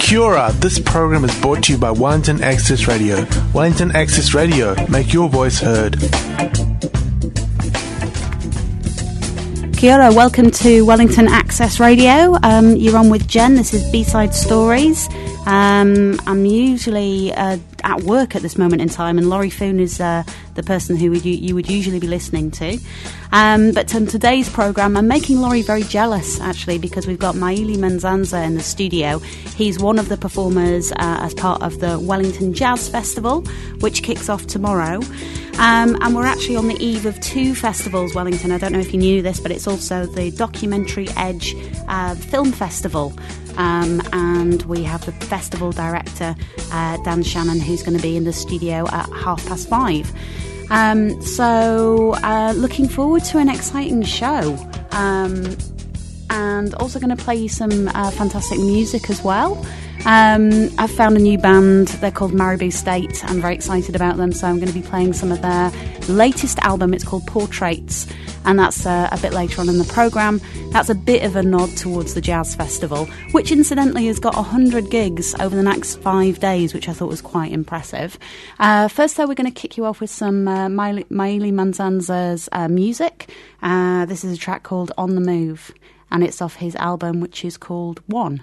Kia ora, this program is brought to you by Wellington Access Radio. Wellington Access Radio, make your voice heard. Kia ora, welcome to Wellington Access Radio. Um, you're on with Jen, this is B-Side Stories. Um, I'm usually uh, at work at this moment in time, and Laurie Foon is uh, the person who you, you, would usually be listening to. Um, but on today's program, I'm making Laurie very jealous actually because we've got Myele Manzanza in the studio. He's one of the performers uh, as part of the Wellington Jazz Festival, which kicks off tomorrow. Um, and we're actually on the eve of two festivals, Wellington. I don't know if you knew this, but it's also the Documentary Edge uh, Film Festival. Um, and we have the festival director, uh, Dan Shannon, who's going to be in the studio at half past five. Um, so, uh, looking forward to an exciting show. Um, and also going to play you some uh, fantastic music as well. Um, I've found a new band. They're called Maribou State. I'm very excited about them, so I'm going to be playing some of their latest album. It's called Portraits, and that's uh, a bit later on in the programme. That's a bit of a nod towards the Jazz Festival, which incidentally has got 100 gigs over the next five days, which I thought was quite impressive. Uh, first, though, we're going to kick you off with some uh, Manzanza's uh, music. Uh, this is a track called On the Move, and it's off his album, which is called One.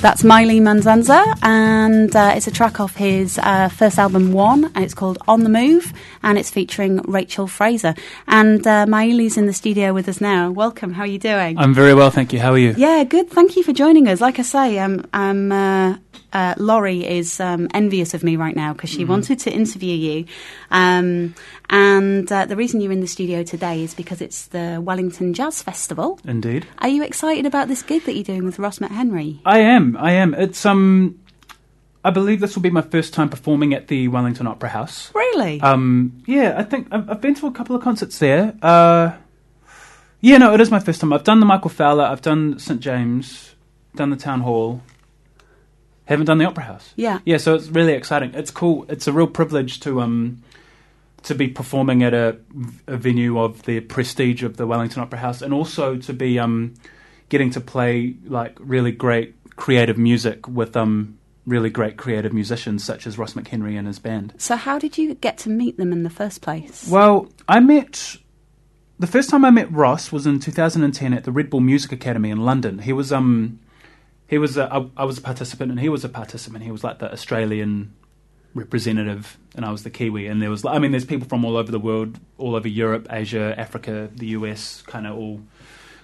that's Myele Manzanza, and uh, it's a track off his uh, first album, One, and it's called On the Move, and it's featuring Rachel Fraser. And uh, Myele's in the studio with us now. Welcome. How are you doing? I'm very well, thank you. How are you? Yeah, good. Thank you for joining us. Like I say, um, I'm. Uh, uh, Laurie is um, envious of me right now because she mm. wanted to interview you. Um, and uh, the reason you're in the studio today is because it's the Wellington Jazz Festival. Indeed. Are you excited about this gig that you're doing with Ross McHenry? I am. I am. It's um. I believe this will be my first time performing at the Wellington Opera House. Really? Um. Yeah, I think I've, I've been to a couple of concerts there. Uh. Yeah, no, it is my first time. I've done the Michael Fowler. I've done St James. Done the Town Hall haven't done the Opera House. Yeah. Yeah, so it's really exciting. It's cool. It's a real privilege to um to be performing at a, a venue of the prestige of the Wellington Opera House and also to be um getting to play like really great creative music with um really great creative musicians such as Ross McHenry and his band. So how did you get to meet them in the first place? Well, I met the first time I met Ross was in 2010 at the Red Bull Music Academy in London. He was um he was a, I, I was a participant and he was a participant. He was like the Australian representative and I was the Kiwi. And there was, I mean, there's people from all over the world, all over Europe, Asia, Africa, the US, kind of all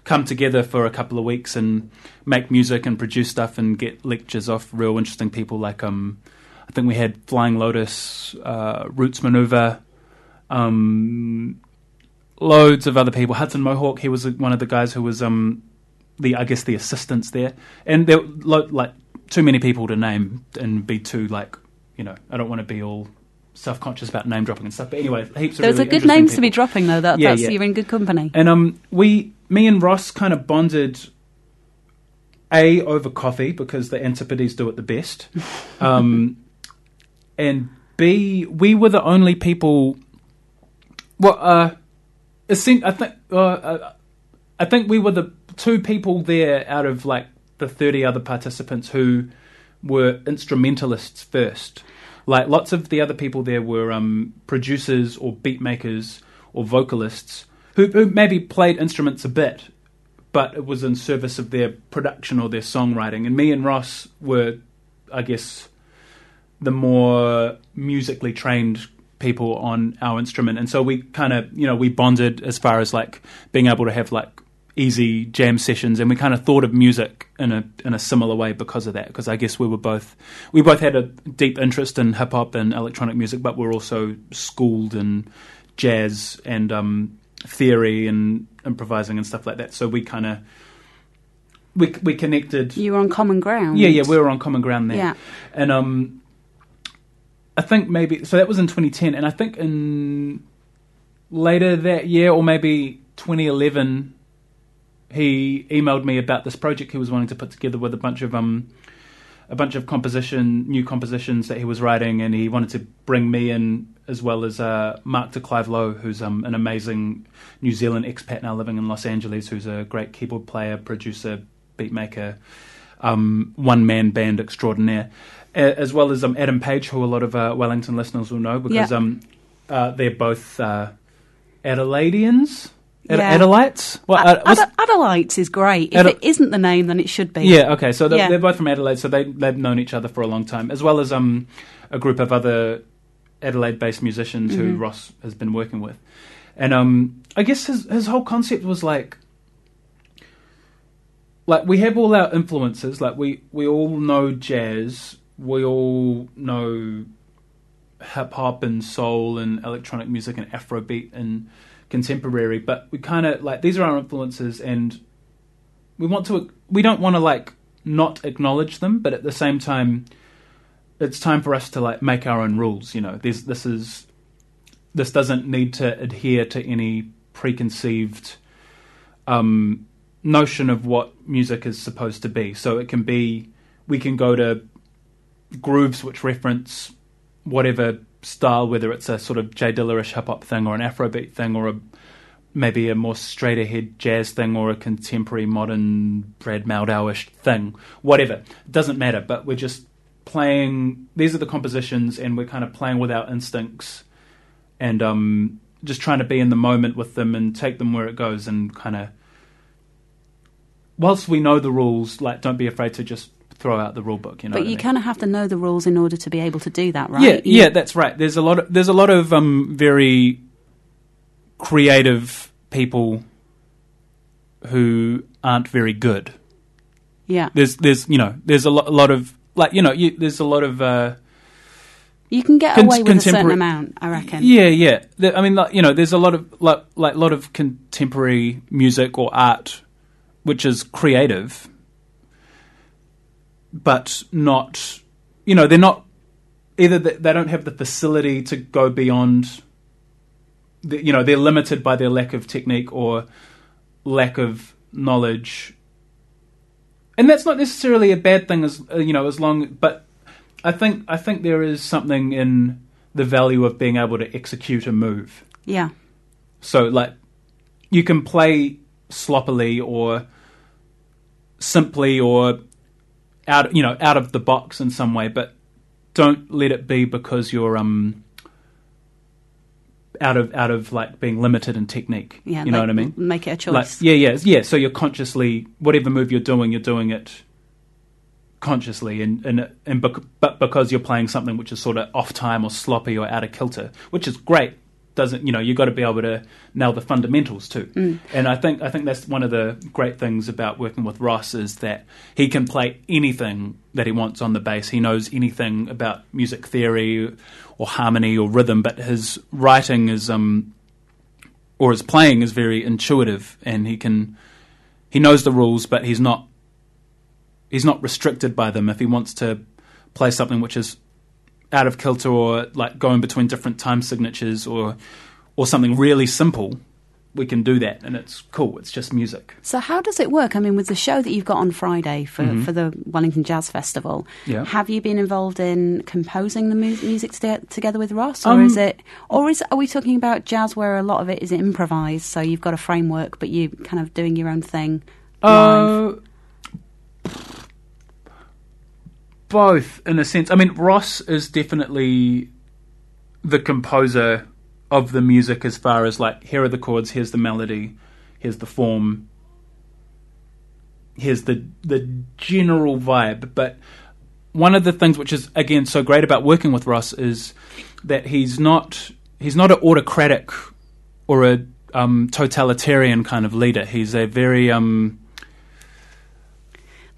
come together for a couple of weeks and make music and produce stuff and get lectures off real interesting people. Like, um, I think we had Flying Lotus, uh, Roots Manuva, um, loads of other people. Hudson Mohawke, he was one of the guys who was um, the I guess the assistants there, and there were like too many people to name and be too like you know I don't want to be all self conscious about name dropping and stuff. But anyway, heaps of those really are good names people. to be dropping though. That, yeah, that's yeah. you're in good company. And um, we, me and Ross, kind of bonded. A over coffee because the Antipodes do it the best, um, and B we were the only people. Well, uh, I think uh, uh, I think we were the two people there out of like the 30 other participants who were instrumentalists first. Like lots of the other people there were um, producers or beat makers or vocalists who, who maybe played instruments a bit, but it was in service of their production or their songwriting. And me and Ross were, I guess, the more musically trained people on our instrument. And so we kind of, you know, we bonded as far as like being able to have like easy jam sessions, and we kind of thought of music in a in a similar way because of that. Because I guess we were both we both had a deep interest in hip hop and electronic music, but we're also schooled in jazz and um, theory and improvising and stuff like that. So we kind of we we connected. You were on common ground. Yeah, yeah, we were on common ground there. Yeah, and um, I think maybe so that was in 2010, and I think in later that year or maybe 2011 he emailed me about this project he was wanting to put together with a bunch of um a bunch of composition new compositions that he was writing and he wanted to bring me in as well as uh, Mark de Clive Lowe who's um, an amazing New Zealand expat now living in Los Angeles who's a great keyboard player producer beat maker um, one man band extraordinaire as well as um, Adam Page who a lot of uh, Wellington listeners will know because yeah. um, uh, they're both uh, Adelaideans Ad- yeah. Adelites? Well, Ad- uh, Ad- Adelites is great. If it isn't the name, then it should be. Yeah, okay. So they're, Yeah. they're both from Adelaide, so they, they've known each other for a long time, as well as um, a group of other Adelaide-based musicians who Mhm. Ross has been working with. And um, I guess his his whole concept was like, like we have all our influences. Like we we all know jazz, we all know hip hop and soul and electronic music and Afrobeat and contemporary, but we kind of like these are our influences, and we want to. We don't want to like not acknowledge them, but at the same time, it's time for us to like make our own rules. You know, this this is this doesn't need to adhere to any preconceived um, notion of what music is supposed to be. So it can be we can go to grooves which reference whatever style, whether it's a sort of Jay Dillerish hip hop thing or an Afrobeat thing or a maybe a more straight ahead jazz thing or a contemporary modern Brad Mehldauish thing, whatever. It doesn't matter, but we're just playing these are the compositions and we're kind of playing with our instincts and um, just trying to be in the moment with them and take them where it goes and kind of whilst we know the rules, like don't be afraid to just throw out the rule book. You know, but what I you mean? kind of have to know the rules in order to be able to do that, right? Yeah, You- yeah, that's right. There's a lot of there's a lot of um, very creative people who aren't very good. yeah. There's there's you know there's a lot, a lot of like you know you, there's a lot of uh, You can get Con- away with a certain amount, I reckon. yeah yeah. I mean like, you know there's a lot of like like a lot of contemporary music or art which is creative, but not you know they're not either they, they don't have the facility to go beyond the, you know they're limited by their lack of technique or lack of knowledge and that's not necessarily a bad thing as uh, you know as long but i think i think there is something in the value of being able to execute a move Yeah. so like you can play sloppily or simply or out you know out of the box in some way, but don't let it be because you're um out of out of like being limited in technique. Yeah. you know like, what I mean? Make it a choice. Like yeah, yeah, yeah. So you're consciously whatever move you're doing, you're doing it consciously, and and and bec- but because you're playing something which is sort of off time or sloppy or out of kilter, which is great. Doesn't you know you've got to be able to nail the fundamentals too, Mm. and I think I think that's one of the great things about working with Ross is that he can play anything that he wants on the bass. He knows anything about music theory or harmony or rhythm, but his writing is um or his playing is very intuitive, and he can he knows the rules, but he's not he's not restricted by them. If he wants to play something which is out of kilter or like going between different time signatures or or something really simple, we can do that, and it's cool. It's just music. So how does it work? I mean, with the show that you've got on Friday for, for the Wellington Jazz Festival, Mm-hmm. Yeah. have you been involved in composing the mu- music st- together with Ross, or Um, is it, or is are we talking about jazz where a lot of it is improvised? So you've got a framework, but you kind of doing your own thing. live? Uh, both, in a sense. I mean, Ross is definitely the composer of the music as far as like, here are the chords, here's the melody, here's the form, here's the the general vibe. But one of the things which is again so great about working with Ross is that he's not he's not an autocratic or a um, totalitarian kind of leader. He's a very um,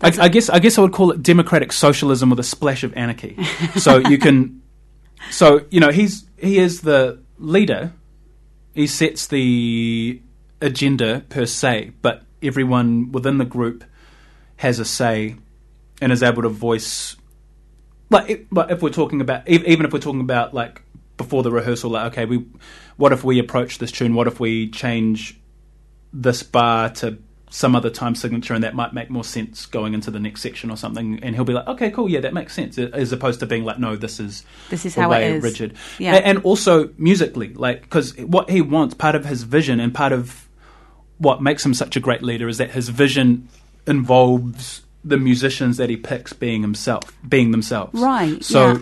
I, I guess I guess I would call it democratic socialism with a splash of anarchy. so you can, so you know he's he is the leader. He sets the agenda per se, but everyone within the group has a say and is able to voice. Like, if, but if we're talking about even if we're talking about like before the rehearsal, like okay, we what if we approach this tune? What if we change this bar to some other time signature and that might make more sense going into the next section or something and he'll be like okay cool yeah that makes sense as opposed to being like no this is This is how it way is. rigid Yeah. And also musically like because what he wants part of his vision and part of what makes him such a great leader is that his vision involves the musicians that he picks being himself being themselves Right, so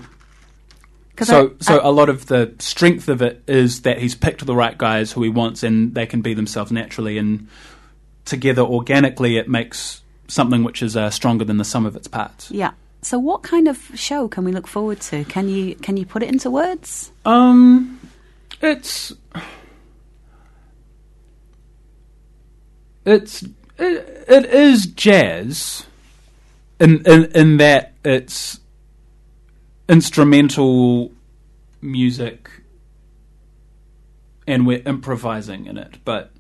yeah. so, I- so a lot of the strength of it is that he's picked the right guys who he wants, and they can be themselves naturally, and together organically, it makes something which is uh, stronger than the sum of its parts. yeah. So what kind of show can we look forward to? Can you can you put it into words? Um, it's it's it, it is jazz, in in in that it's instrumental music, and we're improvising in it. But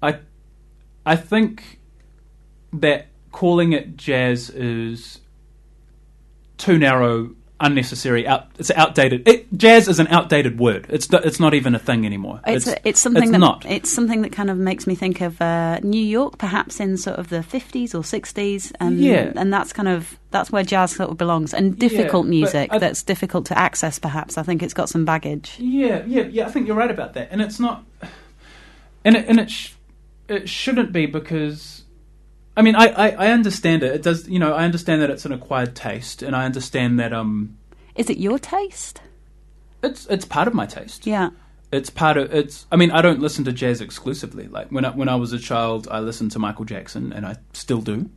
I I think that calling it jazz is too narrow, unnecessary. Out, it's outdated. It, jazz is an outdated word. It's not- it's not even a thing anymore. It's it's, it's something it's that not. it's something that kind of makes me think of uh, New York, perhaps in sort of the fifties or sixties, and Yeah. and that's kind of that's where jazz sort of belongs, and difficult but music I- that's difficult to access. Perhaps I think it's got some baggage. Yeah, yeah, yeah. I think you're right about that, and it's not, and it and it sh- it shouldn't be because, I mean, I, I I understand it. It does, you know, I understand that it's an acquired taste, and I understand that um, Is it your taste? it's it's part of my taste. Yeah, It's part of it's. I mean, I don't listen to jazz exclusively. Like when I, when I was a child, I listened to Michael Jackson, and I still do.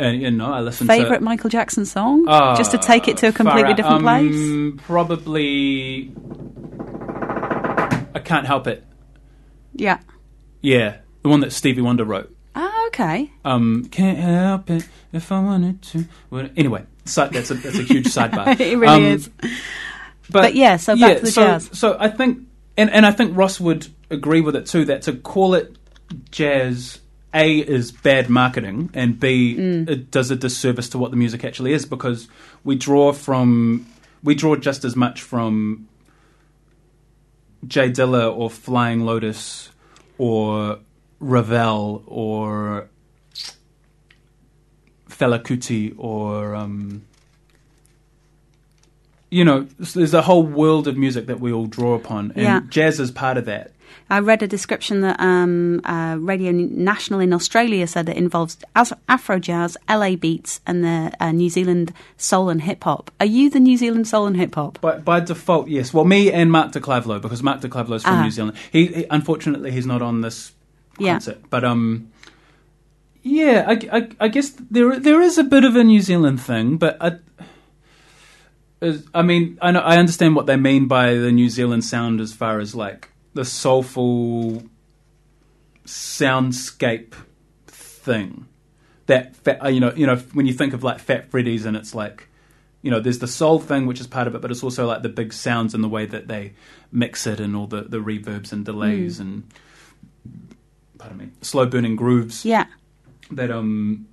And you know, I listen Favorite to Michael Jackson song? Uh, Just to take it to a completely out. different place. Um, Probably, I can't help it. Yeah. Yeah, the one that Stevie Wonder wrote. Ah, okay. Um, can't help it if I wanted to. Well, anyway, so that's a that's a huge sidebar. it really Um, is. But yeah, so back to the so, jazz. So I think, and and I think Ross would agree with it too. That to call it jazz, a is bad marketing, and b Mm. it does a disservice to what the music actually is because we draw from we draw just as much from Jay Dilla or Flying Lotus or Ravel or Fela Kuti or um, you know, there's a whole world of music that we all draw upon, and Yeah. jazz is part of that. I read a description that um, uh, Radio National in Australia said it involves Afro jazz, LA beats, and the uh, New Zealand soul and hip hop. Are you the New Zealand soul and hip hop? By, by default, yes. Well, me and Mark de Clive-Lowe, because Mark de Clive-Lowe is from Ah. New Zealand. He, he unfortunately he's not on this Yeah. concert, but um, yeah, I, I, I guess there there is a bit of a New Zealand thing, but I, I mean, I know I understand what they mean by the New Zealand sound as far as like the soulful soundscape thing. That fat, uh, you know, you know, when you think of like Fat Freddy's, and it's like, you know, there's the soul thing, which is part of it, but it's also like the big sounds and the way that they mix it, and all the the reverbs and delays and pardon me, slow burning grooves. Yeah. that um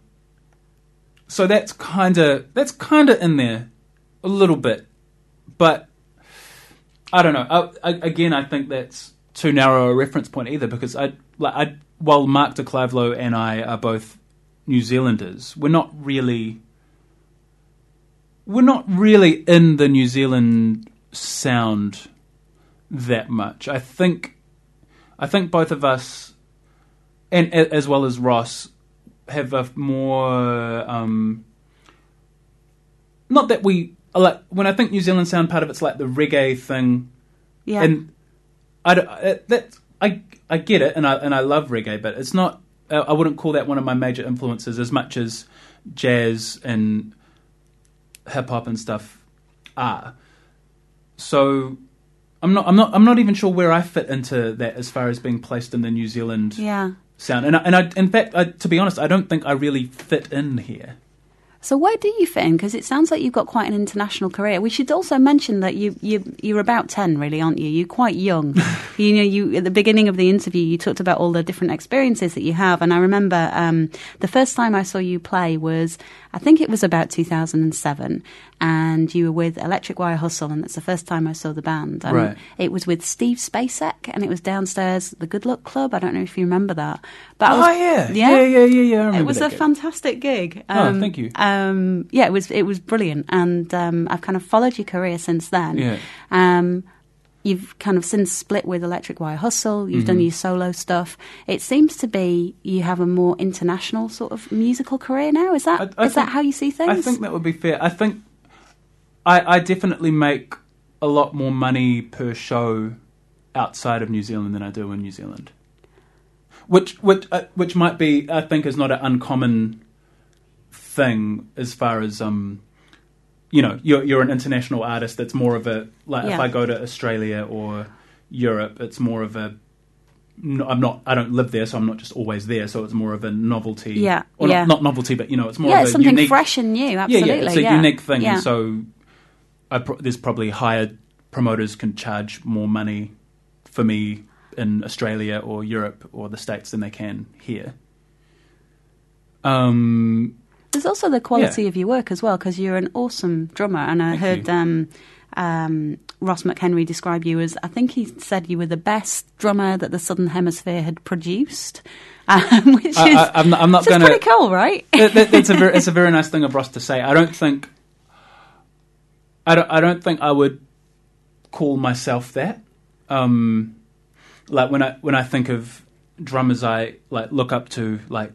so that's kind of that's kind of in there a little bit but i don't know. I, I, again i think that's too narrow a reference point either because i like i while mark de Clive-Lowe and i are both new zealanders we're not really we're not really in the new zealand sound that much. I think i think both of us and as well as ross have a more um, not that we like when I think New Zealand sound part of it's like the reggae thing Yeah. and I uh, that I I get it and I and I love reggae but it's not uh, I wouldn't call that one of my major influences as much as jazz and hip hop and stuff are so I'm not I'm not I'm not even sure where I fit into that as far as being placed in the New Zealand yeah. Sound. And I, and I, in fact, I, to be honest, I don't think I really fit in here. So where do you fit in? Because it sounds like you've got quite an international career. We should also mention that you you you're about ten, really, aren't you? You're quite young. you know, you at the beginning of the interview, you talked about all the different experiences that you have, and I remember um, the first time I saw you play was I think it was about 2007, and you were with Electric Wire Hustle, and that's the first time I saw the band. And Right. It was with Steve Spacek, and it was downstairs at the Good Luck Club. I don't know if you remember that, but I was, oh yeah, yeah? yeah, yeah, yeah. yeah I remember it was a gig. fantastic gig. Oh, thank you. Um, yeah, it was it was brilliant, and um, I've kind of followed your career since then. Yeah. You've kind of since split with Electric Wire Hustle. You've Mm-hmm. done your solo stuff. It seems to be you have a more international sort of musical career now. Is that is I- I that think- how you see things? I think that would be fair. I think I, I definitely make a lot more money per show outside of New Zealand than I do in New Zealand. Which which uh, which might be I think is not an uncommon thing as far as um you know you're you're an international artist that's more of a like if I go to Australia or Europe it's more of a no, I'm not. I don't live there, so I'm not just always there. So it's more of a novelty. Yeah, or yeah. Not, not novelty, but you know, it's more yeah, of something unique fresh and new. Absolutely, yeah, yeah, it's a unique thing, Yeah. so I pro- there's probably higher promoters can charge more money for me in Australia or Europe or the states than they can here. Um, There's also the quality Yeah. of your work as well, because you're an awesome drummer. And I Thank heard um, um, Ross McHenry describe you as, I think he said you were the best drummer that the Southern Hemisphere had produced, um, which is I, I'm not, I'm not going pretty cool, right? that, that, that's a very, it's a very nice thing of Ross to say. I don't think I don't I don't think I would call myself that. Um, like when I when I think of drummers, I like look up to like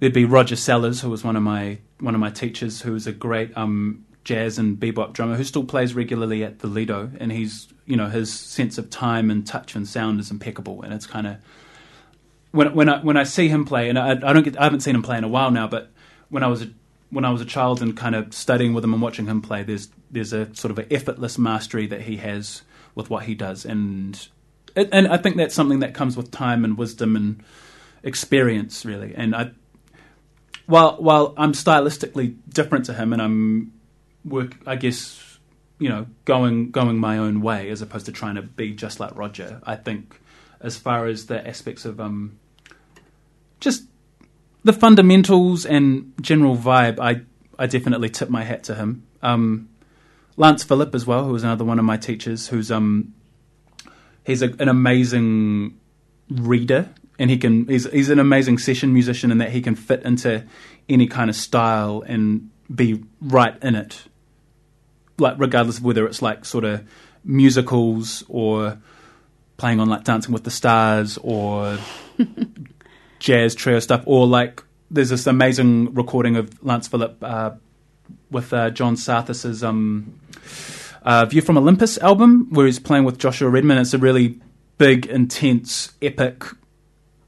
there'd be Roger Sellers, who was one of my one of my teachers, who was a great um, jazz and bebop drummer who still plays regularly at the Lido, and he's you know his sense of time and touch and sound is impeccable, and it's kind of when when I when I see him play, and I, I don't get I haven't seen him play in a while now, but when I was a, when I was a child and kind of studying with him and watching him play, there's there's a sort of an effortless mastery that he has with what he does, and and I think that's something that comes with time and wisdom and experience, really. And I, while while I'm stylistically different to him, and I'm work, I guess, you know, going going my own way as opposed to trying to be just like Roger. I think as far as the aspects of um, just the fundamentals and general vibe, I I definitely tip my hat to him. Um, Lance Phillip as well, who was another one of my teachers, who's um he's a, an amazing reader and he can he's he's an amazing session musician in that he can fit into any kind of style and be right in it like regardless of whether it's like sort of musicals or playing on like Dancing with the Stars or jazz trio stuff, or like there's this amazing recording of Lance Phillip uh, with uh, John Psathas's um, uh, View from Olympus album, where he's playing with Joshua Redman. It's a really big, intense, epic,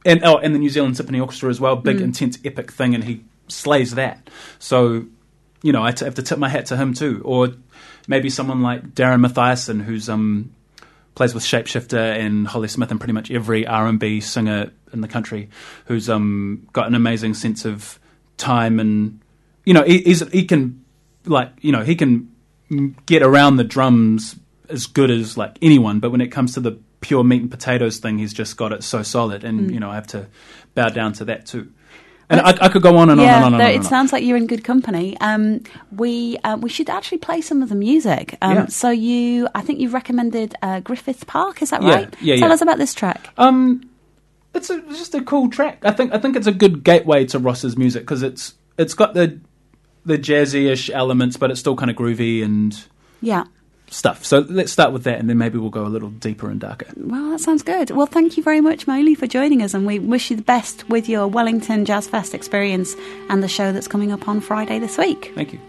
and oh, and the New Zealand Symphony Orchestra as well. Big, Mm. intense, epic thing, and he slays that. So, you know, I t- have to tip my hat to him too, or maybe someone like Darren Mathiasen, who's um plays with Shapeshifter and Holly Smith and pretty much every R and B singer in the country, who's um got an amazing sense of time and you know he, he's, he can like you know he can get around the drums as good as like anyone, but when it comes to the pure meat and potatoes thing, he's just got it so solid, and you know I have to bow down to that too. And I, I could go on and on and on and on. it on. sounds like you're in good company. Um, we uh, we should actually play some of the music. Um, Yeah. So you, I think you've recommended uh, Griffith Park. Is that Yeah, right? yeah, Tell yeah. us about this track. Um, it's, a, it's just a cool track. I think I think it's a good gateway to Ross's music because it's it's got the the jazzy-ish elements, but it's still kind of groovy and Yeah. Stuff. So let's start with that, and then maybe we'll go a little deeper and darker. Well, that sounds good. Well, thank you very much, Molly, for joining us, and we wish you the best with your Wellington Jazz Fest experience and the show that's coming up on Friday this week. Thank you.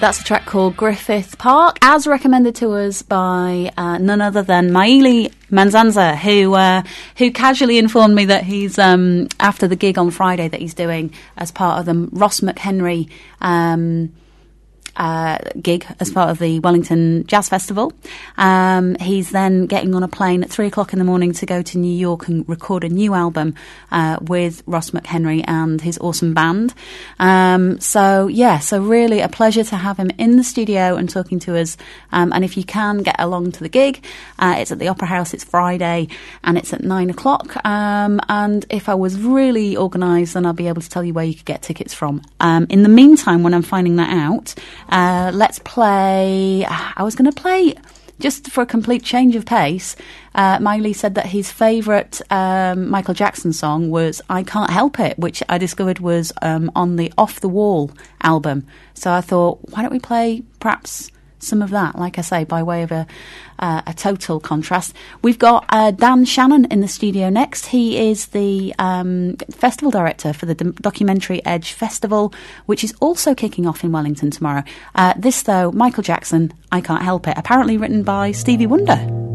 That's a track called Griffith Park, as recommended to us by uh, none other than Myele Manzanza, who uh, who casually informed me that he's um, after the gig on Friday that he's doing as part of the Ross McHenry. Um, uh, gig as part of the Wellington Jazz Festival. Um, he's then getting on a plane at three o'clock in the morning to go to New York and record a new album uh, with Ross McHenry and his awesome band. Um, so, yeah, so really a pleasure to have him in the studio and talking to us. Um, and if you can get along to the gig, uh, it's at the Opera House, it's Friday, and it's at nine o'clock. Um, and if I was really organised, then I'll be able to tell you where you could get tickets from. Um, in the meantime, when I'm finding that out, uh, let's play. I was going to play just for a complete change of pace. Uh, Myele said that his favourite um, Michael Jackson song was "I Can't Help It," which I discovered was um, on the Off the Wall album. So I thought, why don't we play perhaps some of that, like I say, by way of a, uh, a total contrast. We've got uh, Dan Shannon in the studio next. He is the um, festival director for the Documentary Edge Festival, which is also kicking off in Wellington tomorrow. Uh, this, though, Michael Jackson, I Can't Help It, apparently written by Stevie Wonder.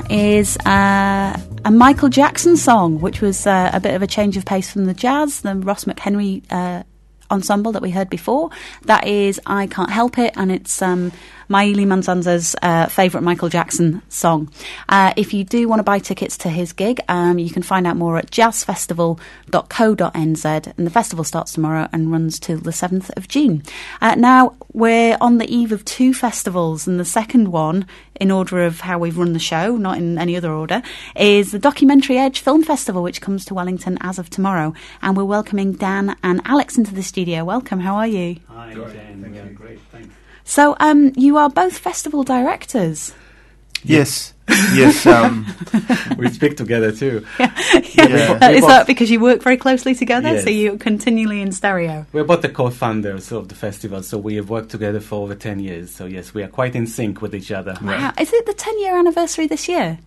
That is uh, a Michael Jackson song, which was uh, a bit of a change of pace from the jazz, the Ross McHenry uh, ensemble that we heard before. That is I Can't Help It, and it's um, Myele Manzanza's uh, favourite Michael Jackson song. Uh, if you do want to buy tickets to his gig, um, you can find out more at jazzfestival.co.nz, and the festival starts tomorrow and runs till the 7th of June. Uh, now, we're on the eve of two festivals, and the second one, in order of how we've run the show, not in any other order, is the Documentary Edge Film Festival, which comes to Wellington as of tomorrow. And we're welcoming Dan and Alex into the studio. Welcome, how are you? Hi, Jane. Thank you. Great, thanks. So, um, you are both festival directors. Yes, yes. Um, We speak together too. Yeah. Uh, Is that because you work very closely together? Yes. So you're continually in stereo? We're both the co-founders of the festival, so we have worked together for over 10 years. So yes, we are quite in sync with each other. Wow. Is it the 10 year anniversary this year?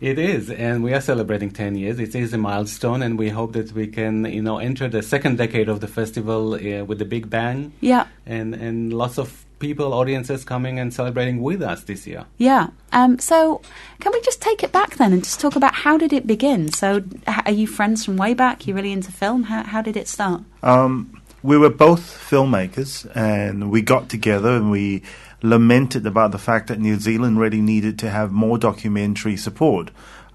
It is, and we are celebrating 10 years. It is a milestone, and we hope that we can, you know, enter the second decade of the festival uh, with a big bang Yeah. and, and lots of people, audiences coming and celebrating with us this year. Yeah. Um, so, can we just take it back then and just talk about how did it begin? So, are you friends from way back? You really into film? How, how did it start? um, we were both filmmakers, and we got together and we lamented about the fact that New Zealand really needed to have more documentary support.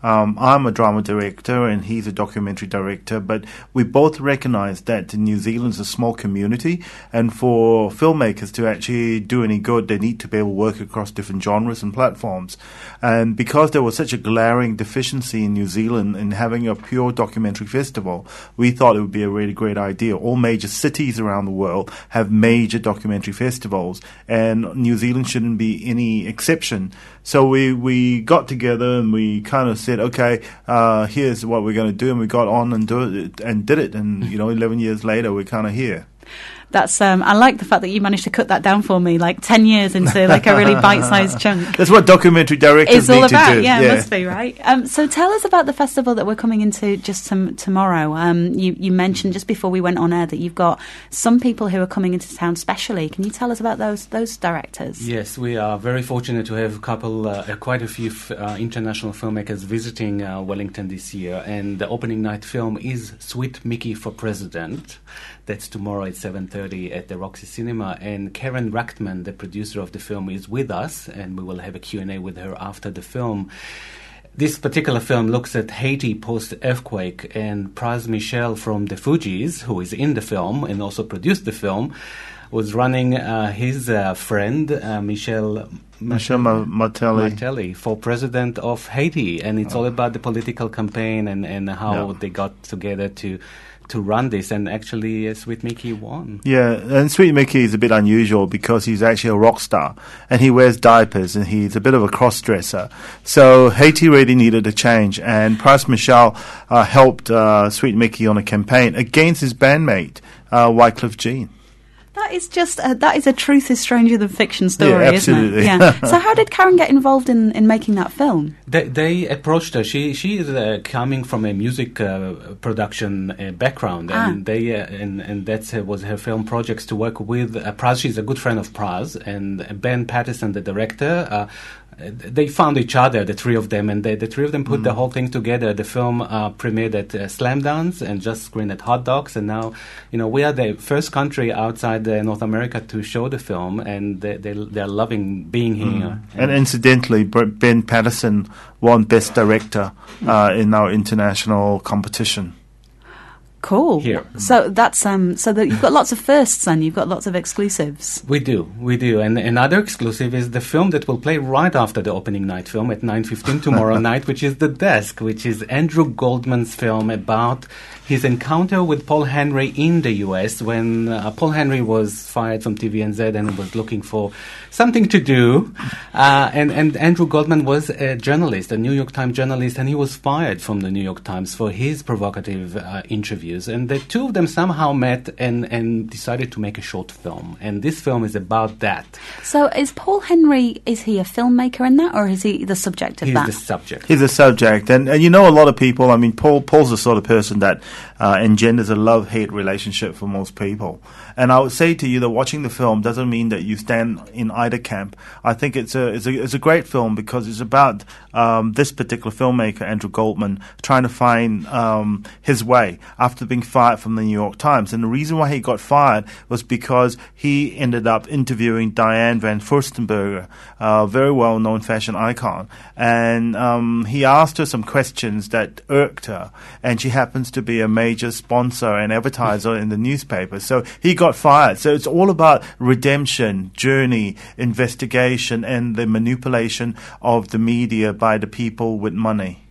Um, I'm a drama director and he's a documentary director, but we both recognize that New Zealand's a small community, and for filmmakers to actually do any good, they need to be able to work across different genres and platforms. And because there was such a glaring deficiency in New Zealand in having a pure documentary festival, we thought it would be a really great idea. All major cities around the world have major documentary festivals, and New Zealand shouldn't be any exception. So we, we got together and we kind of said, okay, uh, here's what we're going to do, and we got on and do it and did it, and you know, 11 years later, we're kind of here. That's um, I like the fact that you managed to cut that down for me, like ten years into like a really bite-sized chunk. That's what documentary directors It's all need about, to do. yeah, it must be right. Um, so tell us about the festival that we're coming into just tom- tomorrow. Um, you, you mentioned just before we went on air that you've got some people who are coming into town specially. Can you tell us about those those directors? Yes, we are very fortunate to have a couple, uh, quite a few f- uh, international filmmakers visiting uh, Wellington this year. And the opening night film is Sweet Micky for President. That's tomorrow at 7.30 at the Roxy Cinema. And Karen Rachtman, the producer of the film, is with us. And we will have a Q&A with her after the film. This particular film looks at Haiti post earthquake, and Pras Michel from the Fugees, who is in the film and also produced the film, was running uh, his uh, friend uh, Michel Michel Ma- Martelly. Martelly for president of Haiti, and it's all about the political campaign and, and how Yeah. they got together to to run this. And actually, uh, Sweet Micky won. Yeah, and Sweet Micky is a bit unusual because he's actually a rock star and he wears diapers and he's a bit of a cross dresser. So Haiti really needed a change, and Pras Michel uh, helped uh, Sweet Mickey on a campaign against his bandmate, uh, Wyclef Jean. That is just a, that is a truth is stranger than fiction story, Yeah, isn't it? Yeah. so how did Karen get involved in, in making that film? They, they approached her. She she is uh, coming from a music uh, production uh, background, and Ah. they uh, and and that's uh, was her film projects to work with uh, Pras. She's a good friend of Pras, and Ben Patterson, the director. They found each other, the three of them, and they, the three of them put the whole thing together. The film uh, premiered at uh, Slamdance and just screened at Hot Docs, and now, you know, we are the first country outside uh, North America to show the film, and they, they they're loving being here. And incidentally, Ben Patterson won Best Director uh, in our international competition. Cool. Here. So that's um. So that you've got lots of firsts, and you've got lots of exclusives. We do, we do, and another exclusive is the film that will play right after the opening night film at nine fifteen tomorrow night, which is The Desk, which is Andrew Goldman's film about his encounter with Paul Henry in the U.S. when uh, Paul Henry was fired from TVNZ and was looking for something to do, uh, and and Andrew Goldman was a journalist, a New York Times journalist, and he was fired from the New York Times for his provocative uh, interviews, and the two of them somehow met and and decided to make a short film, and this film is about that. So is Paul Henry? Is he a filmmaker in that, or is he the subject of He's that? the subject. He's the subject, and, and you know a lot of people. I mean, Paul Paul's the sort of person that uh, engenders a love hate relationship for most people, And I would say to you that watching the film doesn't mean that you stand in either camp. I think it's a it's a, it's a great film because it's about um, this particular filmmaker Andrew Goldman trying to find um, his way after being fired from the New York Times. And the reason why he got fired was because he ended up interviewing Diane van Furstenberger, a very well known fashion icon, and um, he asked her some questions that irked her, and she happens to be a major sponsor and advertiser in the newspaper. So he got fired. So it's all about redemption, journey, investigation, and the manipulation of the media by the people with money.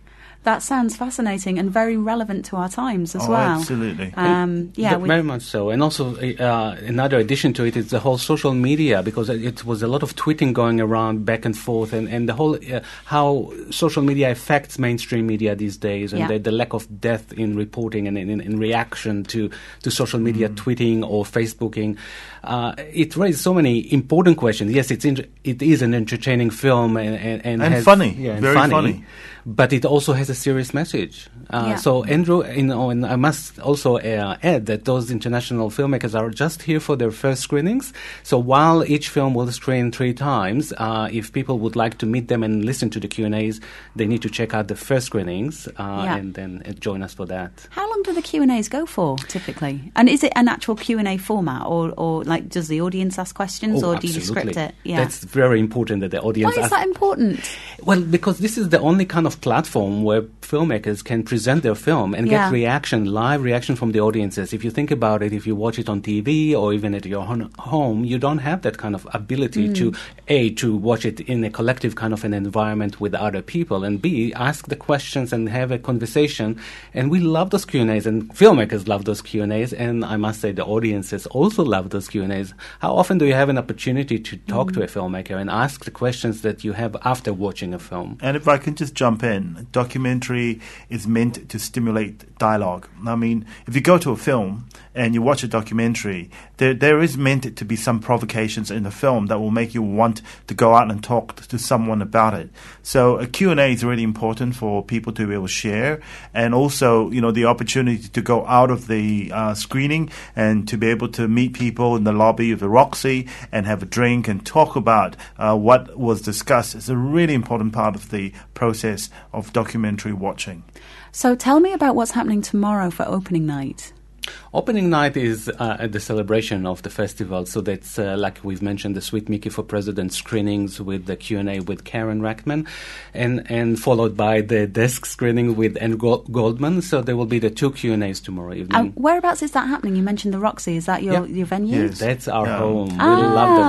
That sounds fascinating and very relevant to our times as Oh, well. absolutely. Um, yeah, we- very much so. And also, uh, another addition to it is the whole social media because it- it was a lot of tweeting going around back and forth, and, and the whole uh, how social media affects mainstream media these days, and Yeah. the, the lack of depth in reporting and in, in, in reaction to, to social media tweeting or Facebooking. Uh, it raises so many important questions. Yes, it's in, it is an entertaining film and and, and, And has- funny. yeah, and Very funny. but it also has a serious message. Uh, Yeah. So Andrew, you know, and I must also uh, add that those international filmmakers are just here for their first screenings. So while each film will screen three times, uh, if people would like to meet them and listen to the Q and A's, they need to check out the first screenings uh, Yeah. and then uh, join us for that. How long do the Q and A's go for typically? And is it an actual Q and A format, or, or like does the audience ask questions, Oh, or do you script it? Yeah. That's very important that the audience Why is that important? Well, because this is the only kind of platform where filmmakers can present their film and Yeah. get reaction, live reaction from the audiences. If you think about it, if you watch it on TV or even at your home, you don't have that kind of ability mm. to a to watch it in a collective kind of an environment with other people, and b ask the questions and have a conversation. And we love those Q and A's, and filmmakers love those Q and A's, and I must say the audiences also love those Q and A's. How often do you have an opportunity to talk to a mm. filmmaker and ask the questions that you have after watching a film? And if I can just jump in, documentary is meant to stimulate dialogue. I mean, if you go to a film and you watch a documentary, there there is meant to be some provocations in the film that will make you want to go out and talk to someone about it. So a Q&A is really important for people to be able to share and also, you know, the opportunity to go out of the uh, screening and to be able to meet people in the lobby of the Roxy and have a drink and talk about uh, what was discussed is a really important part of the process of documentary watching. So tell me about what's happening tomorrow for opening night. Opening night is uh, the celebration of the festival, so that's uh, like we've mentioned the Sweet Micky for President screenings with the Q and A with Karen Rachtman, and and followed by the desk screening with Andrew Goldman. So there will be the two Q and A's tomorrow evening. And whereabouts is that happening? You mentioned the Roxy. Is that your, Yeah. your venue? Yes. that's our Yeah. home. We Ah. love the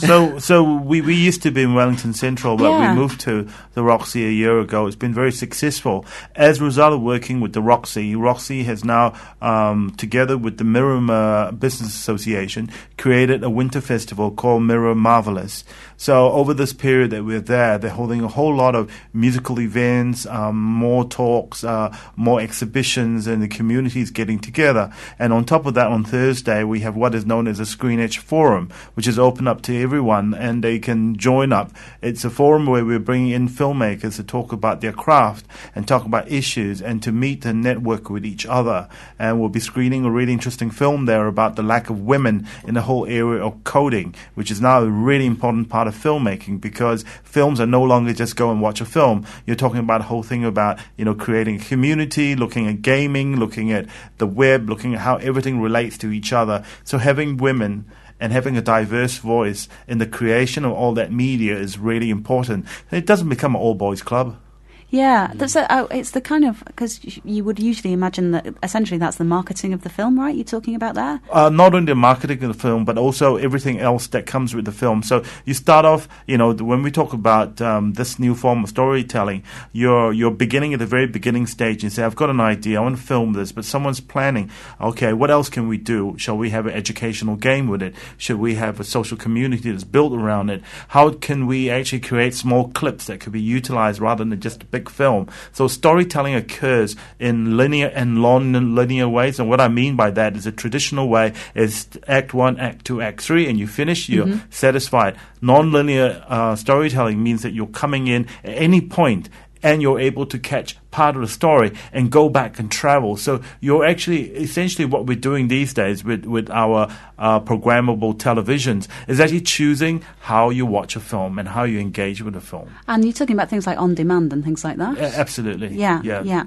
Roxy. so so we, we used to be in Wellington Central, but Yeah. we moved to the Roxy a year ago. It's been very successful. As a result of working with the Roxy, Roxy has now, um, together with the Miramar Business Association, created a winter festival called Miramarvellous. So over this period that we're there, they're holding a whole lot of musical events, um, more talks, uh, more exhibitions, and the community is getting together. And on top of that, on Thursday, we have what is known as a Screen Edge Forum, which is open up to everyone, and they can join up. It's a forum where we're bringing in filmmakers to talk about their craft and talk about issues and to meet and network with each other. And we'll be screening a really interesting film there about the lack of women in the whole area of coding, which is now a really important part of filmmaking because films are no longer just go and watch a film. You're talking about a whole thing about, you know, creating a community, looking at gaming, looking at the web, looking at how everything relates to each other. So having women and having a diverse voice in the creation of all that media is really important. It doesn't become an all boys club. Yeah, that's a, oh, it's the kind of because you would usually imagine that essentially that's the marketing of the film, right? You're talking about there. uh, not only the marketing of the film, but also everything else that comes with the film. So you start off, you know, when we talk about um, this new form of storytelling, you're you're beginning at the very beginning stage and say, I've got an idea, I want to film this, but someone's planning. Okay, what else can we do? Shall we have an educational game with it? Should we have a social community that's built around it? How can we actually create small clips that could be utilized rather than just big film? So storytelling occurs in linear and non-linear ways, and what I mean by that is a traditional way is Act One, Act Two, Act Three, and you finish, you're satisfied. Non-linear uh, storytelling means that you're coming in at any point and you're able to catch part of the story and go back and travel. So you're actually essentially what we're doing these days with with our uh, programmable televisions is actually choosing how you watch a film and how you engage with a film. And you're talking about things like on demand and things like that. Uh, absolutely. Yeah, Yeah. yeah.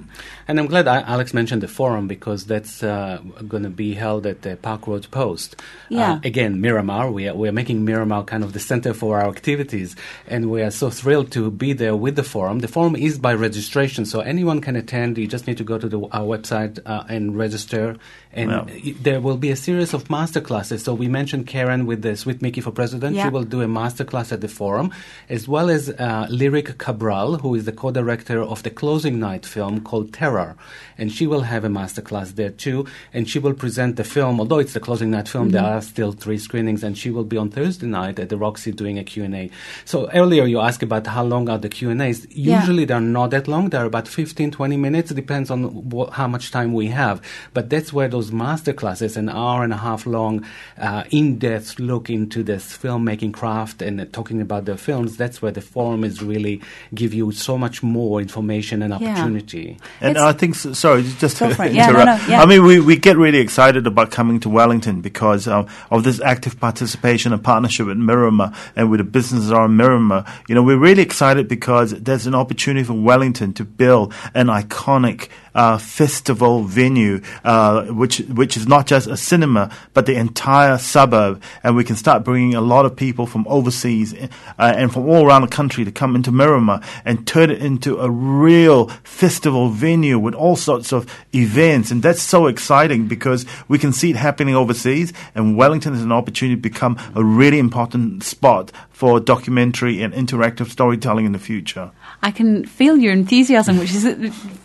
And I'm glad I- Alex mentioned the forum because that's uh, going to be held at the Park Road Post. Yeah. Uh, again, Miramar. We are, we are making Miramar kind of the center for our activities, and we are so thrilled to be there with the forum. The forum is by registration, so anyone can attend. You just need to go to the, our website uh, and register. And Wow. there will be a series of master classes. So we mentioned Karen with the Sweet Micky for President. Yeah. She will do a master class at the forum, as well as uh, Lyric Cabral, who is the co-director of the closing night film called Terror, and she will have a master class there too. And she will present the film. Although it's the closing night film, there are still three screenings, and she will be on Thursday night at the Roxy doing a Q&A. So earlier you asked about how long are the Q&As. Yeah. Usually they're not that long. They're about 15, 20 minutes. Depends on wh- how much time we have. But that's where those master classes, an hour and a half long, uh, in-depth look into this filmmaking craft and uh, talking about the films, that's where the forum is really give you so much more information and Yeah. opportunity. And It's- I think, so, sorry, just to for. Yeah, no, interrupt. no, yeah. I mean, we, we get really excited about coming to Wellington because um, of this active participation and partnership with Miramar and with the businesses around Miramar. You know, we're really excited because there's an opportunity for Wellington to build an iconic uh, festival venue, uh, which which is not just a cinema, but the entire suburb, and we can start bringing a lot of people from overseas uh, and from all around the country to come into Miramar and turn it into a real festival venue with all sorts of events, and that's so exciting because we can see it happening overseas, and Wellington is an opportunity to become a really important spot for documentary and interactive storytelling in the future. I can feel your enthusiasm, which is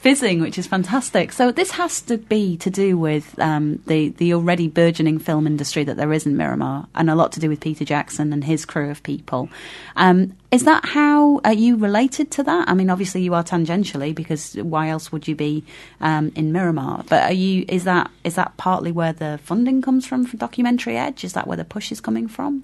fizzing, which is fantastic. So this has to be to do with um, the the already burgeoning film industry that there is in Miramar, and a lot to do with Peter Jackson and his crew of people. Um, is that how are you related to that? I mean, obviously you are tangentially because why else would you be um, in Miramar? But are you? Is that is that partly where the funding comes from for Documentary Edge? Is that where the push is coming from?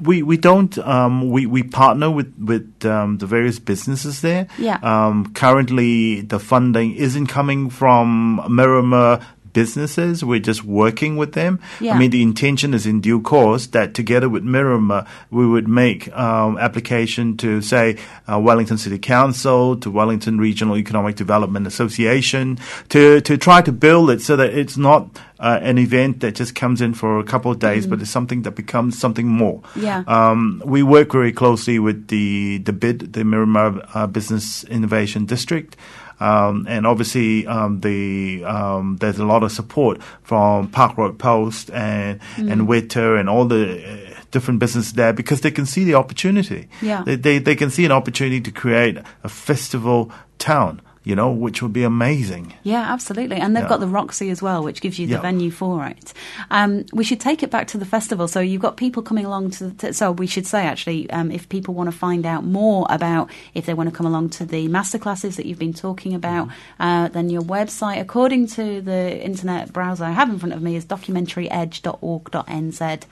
We we don't um, we we partner with with um, the various businesses there. Yeah. Um, currently, the funding isn't coming from Miramar businesses. We're just working with them. Yeah. I mean, the intention is in due course that together with Miramar, we would make um, application to say uh, Wellington City Council, to Wellington Regional Economic Development Association, to to try to build it so that it's not uh, an event that just comes in for a couple of days, but it's something that becomes something more. Yeah. Um, we work very closely with the the BID, the Miramar uh, Business Innovation District. Um, and obviously, um, the um, there's a lot of support from Park Road Post and and Weta and all the uh, different businesses there because they can see the opportunity. Yeah. They, they they can see an opportunity to create a festival town. You know, which would be amazing. Yeah, absolutely. And they've Yeah. got the Roxy as well, which gives you the Yeah. venue for it. Um, we should take it back to the festival. So you've got people coming along to. to so we should say actually, um, if people want to find out more about if they want to come along to the masterclasses that you've been talking about, uh, then your website, according to the internet browser I have in front of me, is documentaryedge.org.nz.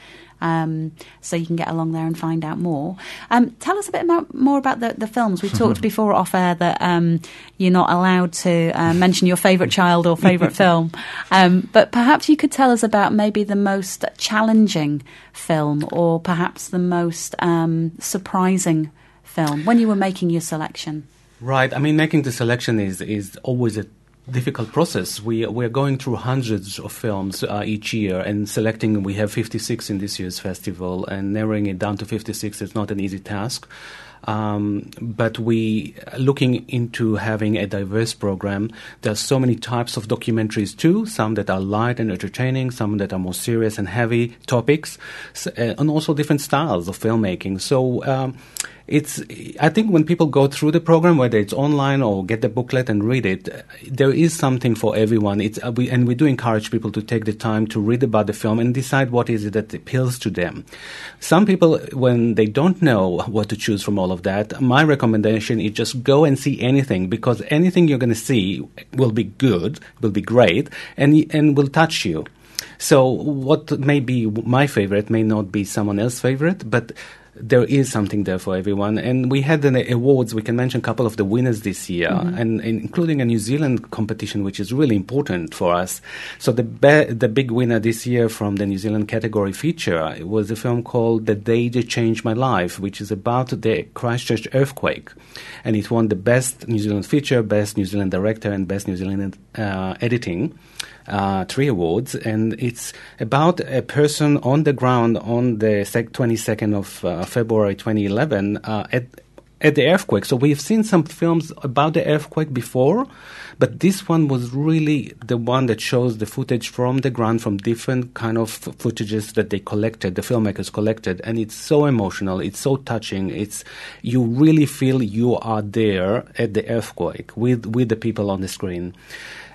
Um, so you can get along there and find out more. Um, tell us a bit about, more about the, the films. We talked before off air that um, you're not allowed to uh, mention your favourite child or favourite film, um, but perhaps you could tell us about maybe the most challenging film or perhaps the most um, surprising film when you were making your selection. Right. I mean, making the selection is is always a difficult process. We we're going through hundreds of films uh, each year and selecting. We have 56 in this year's festival, and narrowing it down to 56 is not an easy task. Um, but we looking into having a diverse program. There's so many types of documentaries too. Some that are light and entertaining, some that are more serious and heavy topics, uh, and also different styles of filmmaking. So. Um, it's i think when people go through the program whether it's online or get the booklet and read it there is something for everyone. It's uh, we, and we do encourage people to take the time to read about the film and decide what is it that appeals to them. Some people when they don't know what to choose from all of that my recommendation is just go and see anything because anything you're going to see will be good will be great and and will touch you. So what may be my favorite may not be someone else's favorite, but there is something there for everyone. And we had the awards. We can mention a couple of the winners this year, Mm-hmm. and, and including a New Zealand competition, which is really important for us. So the be- the big winner this year from the New Zealand category feature was a film called The Day That Changed My Life, which is about the Christchurch earthquake, and it won the best New Zealand feature, best New Zealand director, and best New Zealand uh, editing uh, three awards, and it's about a person on the ground on the sec- 22nd of uh, February 2011 uh, at at the earthquake. So we've seen some films about the earthquake before, but this one was really the one that shows the footage from the ground, from different kind of footages that they collected, the filmmakers collected, and it's so emotional, it's so touching. It's you really feel you are there at the earthquake with with the people on the screen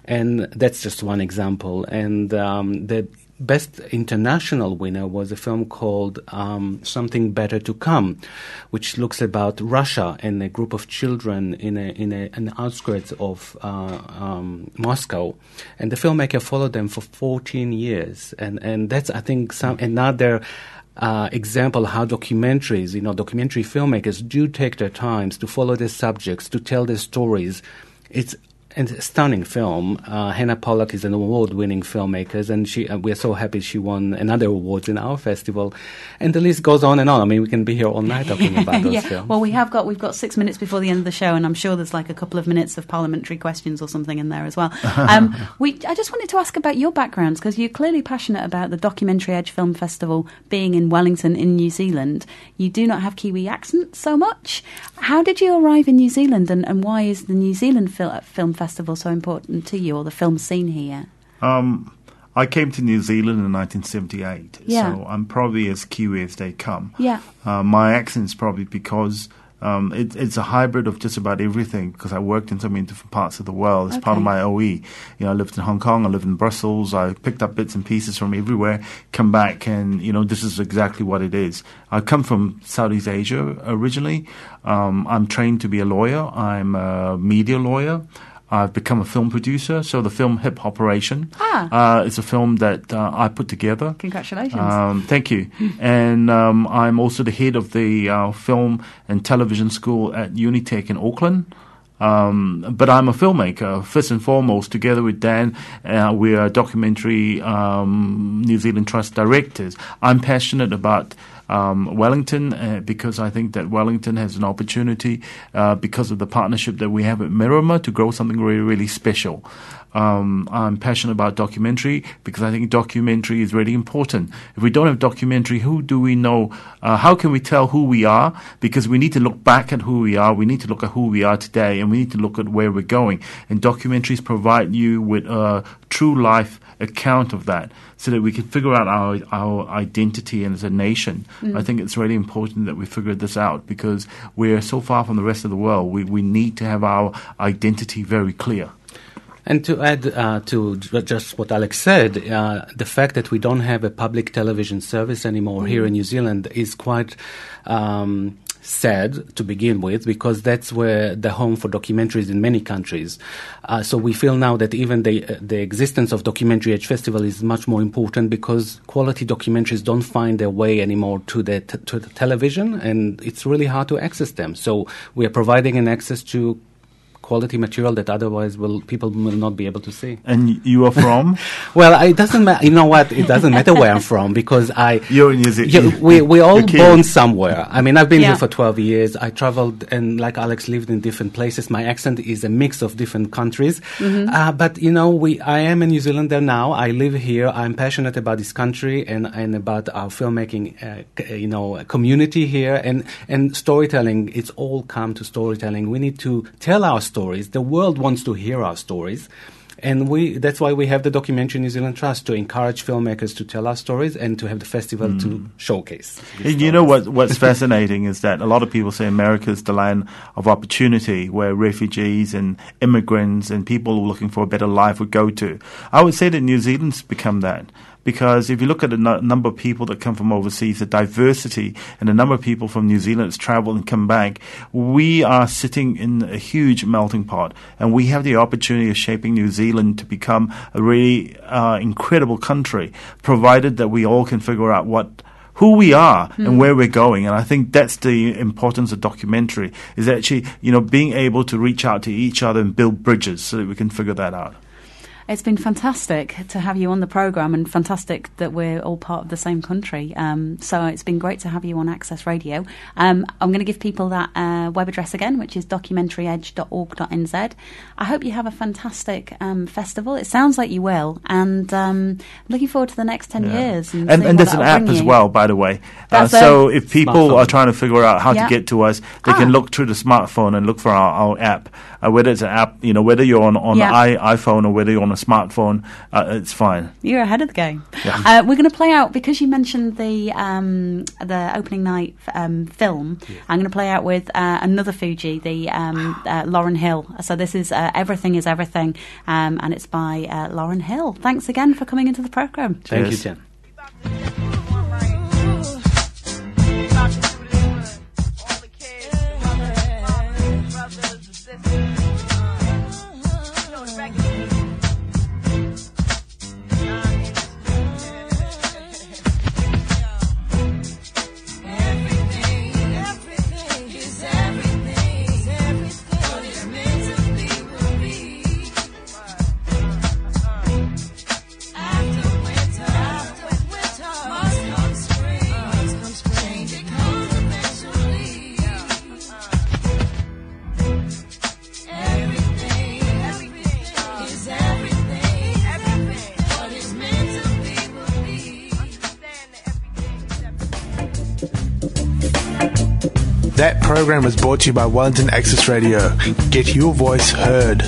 and that's just one example. And um, the best international winner was a film called um, Something Better to Come, which looks about Russia and a group of children in a in a, an outskirts of uh, um, Moscow, and the filmmaker followed them for 14 years, and and that's I think some another. Uh, example how documentaries, you know, documentary filmmakers do take their times to follow their subjects, to tell their stories. It's and a stunning film. Uh, Hanna Polak is an award-winning filmmaker, and she uh, we're so happy she won another award in our festival. And the list goes on and on. I mean, we can be here all night talking about those yeah. films. Well, we have got we've got six minutes before the end of the show, and I'm sure there's like a couple of minutes of parliamentary questions or something in there as well. Um, we I just wanted to ask about your backgrounds because you're clearly passionate about the Documentary Edge Film Festival being in Wellington in New Zealand. You do not have Kiwi accent so much. How did you arrive in New Zealand, and, and why is the New Zealand Fil- Film Festival so important to you, or the film scene here? Um, I came to New Zealand in 1978, Yeah. so I'm probably as Kiwi as they come. Yeah. Uh, my accent's probably because um, it, it's a hybrid of just about everything because I worked in so many different parts of the world as part of my OE. You know, I lived in Hong Kong, I lived in Brussels, I picked up bits and pieces from everywhere, come back, and, you know, this is exactly what it is. I come from Southeast Asia originally. Um, I'm trained to be a lawyer, I'm a media lawyer. I've become a film producer, so the film Hip Hop-eration Ah. uh, is a film that uh, I put together. Congratulations. Um, thank you. and um, I'm also the head of the uh, film and television school at Unitec in Auckland. Um, but I'm a filmmaker, first and foremost. Together with Dan, uh, we are documentary um, New Zealand Trust directors. I'm passionate about um, Wellington uh, because I think that Wellington has an opportunity uh, because of the partnership that we have with Miramar to grow something really, really special. Um, I'm passionate about documentary because I think documentary is really important. If we don't have documentary, who do we know? Uh, how can we tell who we are? Because we need to look back at who we are. We need to look at who we are today, and we need to look at where we're going. And documentaries provide you with a true life account of that, so that we can figure out our our identity and as a nation. I think it's really important that we figure this out because we're so far from the rest of the world. We we need to have our identity very clear. And to add uh, to just what Alex said, uh, the fact that we don't have a public television service anymore here in New Zealand is quite um, sad to begin with, because that's where the home for documentaries in many countries. Uh, so we feel now that even the uh, the existence of Documentary Edge Festival is much more important because quality documentaries don't find their way anymore to the t- to the television, and it's really hard to access them. So we are providing an access to quality material that otherwise will people will not be able to see. And you are from? Well, it doesn't matter. You know what? It doesn't matter where I'm from because I. You're in New Zealand. Yeah, we we all You're Kiwi. born somewhere. I mean, I've been Yeah. here for 12 years. I traveled and, like Alex, lived in different places. My accent is a mix of different countries. Mm-hmm. Uh, but you know, we I am a New Zealander now. I live here. I'm passionate about this country and and about our filmmaking, uh, c- you know, community here and and storytelling. It's all come to storytelling. We need to tell our stories. The world wants to hear our stories. And we, that's why we have the Documentary New Zealand Trust to encourage filmmakers to tell our stories and to have the festival to mm. showcase. you know what? What's fascinating is that a lot of people say America is the land of opportunity, where refugees and immigrants and people looking for a better life would go to. I would say that New Zealand's become that. Because if you look at the nu- number of people that come from overseas, the diversity and the number of people from New Zealand that's traveled and come back, we are sitting in a huge melting pot, and we have the opportunity of shaping New Zealand to become a really uh, incredible country, provided that we all can figure out what who we are and where we're going. And I think that's the importance of documentary is actually, you know, being able to reach out to each other and build bridges so that we can figure that out. It's been fantastic to have you on the programme and fantastic that we're all part of the same country. Um, so it's been great to have you on Access Radio. Um, I'm going to give people that uh, web address again, which is documentaryedge.org.nz. I hope you have a fantastic um, festival. It sounds like you will. And um, looking forward to the next 10 Yeah. years. And, And, and there's an app as well, by the way. Uh, so if people Smartphone. are trying to figure out how Yeah. to get to us, they Ah. can look through the smartphone and look for our, our app. Uh, whether it's an app, you know, whether you're on on Yeah. I, iPhone or whether you're on a smartphone, uh, it's fine. You're ahead of the game. Yeah. Uh, we're going to play out because you mentioned the um, the opening night um, film. I'm going to play out with uh, another Fugee, the um, uh, Lauryn Hill. So this is uh, Everything Is Everything, um, and it's by uh, Lauryn Hill. Thanks again for coming into the program. Thank you, Cheers. Jen. That program was brought to you by Wellington Access Radio. Get your voice heard.